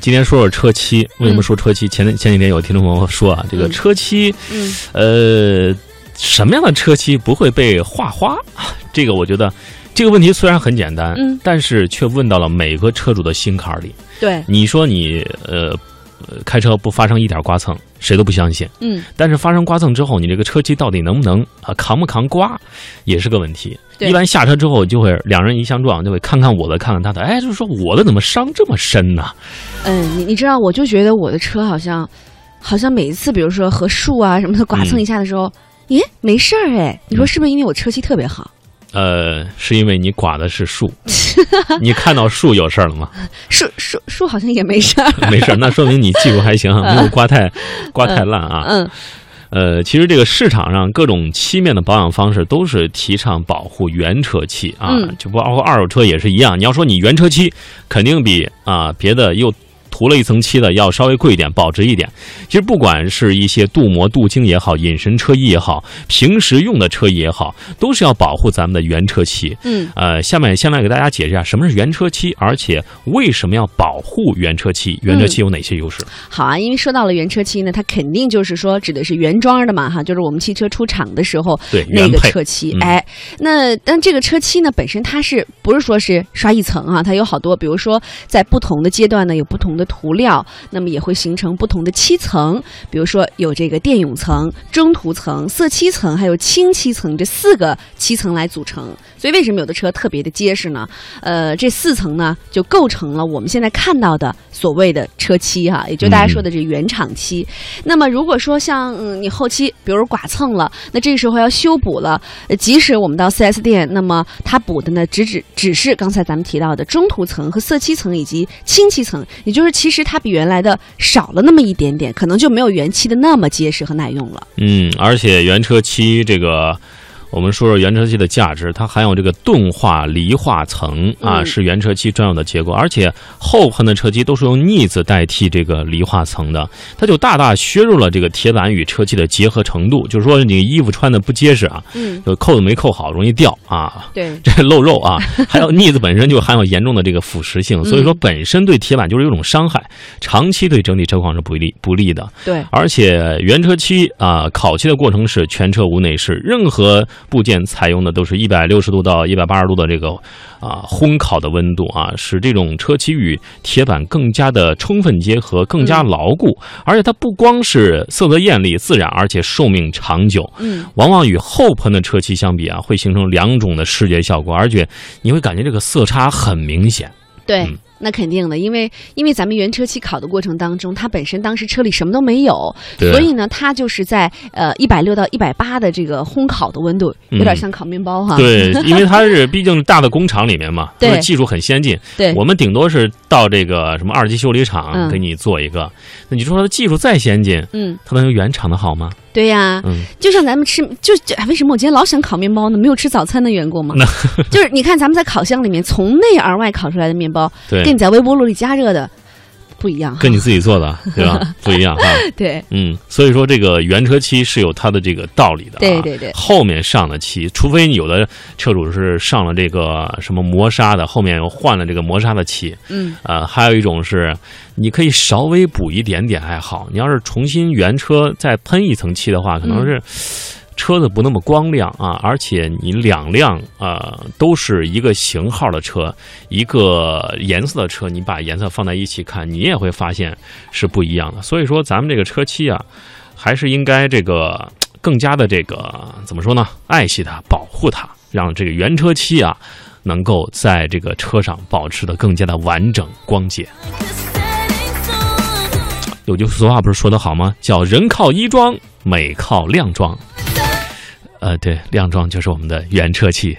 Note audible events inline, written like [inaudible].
今天说说车漆，为什么说车漆？前前几天有听众朋友说啊，这个车漆，嗯，呃，什么样的车漆不会被划花？[laughs] 这个我觉得这个问题虽然很简单，嗯但是却问到了每个车主的心坎里。对，你说你呃呃开车不发生一点刮蹭，谁都不相信。嗯，但是发生刮蹭之后，你这个车漆到底能不能啊扛不扛刮，也是个问题。对一般下车之后就会两人一相撞，就会看看我的，看看他的，哎，就是说我的怎么伤这么深呢？嗯，你你知道，我就觉得我的车好像，好像每一次，比如说和树啊什么的剐蹭一下的时候，咦，没事儿哎，你说是不是因为我车漆特别好？呃，是因为你刮的是树，[laughs] 你看到树有事儿了吗？[laughs] 树树树好像也没事儿。没事儿，那说明你技术还行，没有刮太刮太烂啊。嗯呃，其实这个市场上各种漆面的保养方式都是提倡保护原车漆啊，嗯就包括二手车也是一样。你要说你原车漆，肯定比啊别的又涂了一层漆的要稍微贵一点，保值一点。其实不管是一些镀膜、镀晶也好，隐身车衣也好，平时用的车衣也好，都是要保护咱们的原车漆。嗯呃，下面先来给大家解释一下什么是原车漆，而且为什么要保护原车漆？原车漆有哪些优势？好啊，因为说到了原车漆呢，它肯定就是说指的是原装的嘛，哈，就是我们汽车出厂的时候对，那个原。车漆。嗯哎，那但这个车漆呢，本身它是不是说是刷一层啊？它有好多，比如说在不同的阶段呢，有不同的涂料，那么也会形成不同的漆层，比如说有这个电泳层、中涂层、色漆层，还有清漆层这四个漆层来组成。所以为什么有的车特别的结实呢？呃，这四层呢就构成了我们现在看到的所谓的车漆哈、也就大家说的这原厂漆。那么如果说像嗯你后期比如剐蹭了，那这个时候要修补了，呃即使我们到 4S 店，那么它补的呢只只只是刚才咱们提到的中涂层和色漆层以及清漆层，也就是其实它比原来的少了那么一点点，可能就没有原漆的那么结实和耐用了。嗯，而且原车漆这个，我们说说原车漆的价值，它含有这个钝化离化层啊，嗯是原车漆专有的结构，而且后喷的车漆都是用腻子代替这个离化层的，它就大大削弱了这个铁板与车漆的结合程度，就是说你衣服穿的不结实啊，嗯，就扣子没扣好，容易掉啊。对，[laughs] 这露肉啊，还有腻子本身就含有严重的这个腐蚀性，所以说本身对铁板就是一种伤害，长期对整体车况是不利不利的。对，而且原车漆啊，烤漆的过程是全车无内饰，任何部件采用的都是一百六十度到一百八十度的这个啊烘烤的温度啊，使这种车漆与铁板更加的充分结合，更加牢固。而且它不光是色泽艳丽自然，而且寿命长久。嗯，往往与后喷的车漆相比啊，会形成两种的视觉效果，而且你会感觉这个色差很明显。对。嗯那肯定的，因为因为咱们原车漆烤的过程当中，它本身当时车里什么都没有，对所以呢，它就是在呃一百六到一百八的这个烘烤的温度，有点像烤面包哈。对，[laughs] 因为它是毕竟大的工厂里面嘛，对技术很先进。对我们顶多是到这个什么二级修理厂嗯给你做一个，那你说它的技术再先进，嗯，它能有原厂的好吗？对呀，嗯，就像咱们吃，就就哎为什么我今天老想烤面包呢？没有吃早餐的缘故吗？就是你看咱们在烤箱里面从内而外烤出来的面包，对跟，你在微波炉里加热的不一样哈。跟你自己做的 [laughs] 对吧？不一样哈。[laughs] 对嗯，所以说这个原车漆是有它的这个道理的、啊。对对对后面上的漆，除非你有的车主是上了这个什么磨砂的，后面又换了这个磨砂的漆，嗯呃，还有一种是，你可以稍微补一点点还好。你要是重新原车再喷一层漆的话，可能是车子不那么光亮啊，而且你两辆呃都是一个型号的车，一个颜色的车，你把颜色放在一起看，你也会发现是不一样的。所以说，咱们这个车漆啊，还是应该这个更加的这个怎么说呢？爱惜它，保护它，让这个原车漆啊。能够在这个车上保持的更加的完整光洁。有句俗话不是说的好吗？叫人靠衣装，美靠靓装。呃，对，亮装就是我们的原车漆。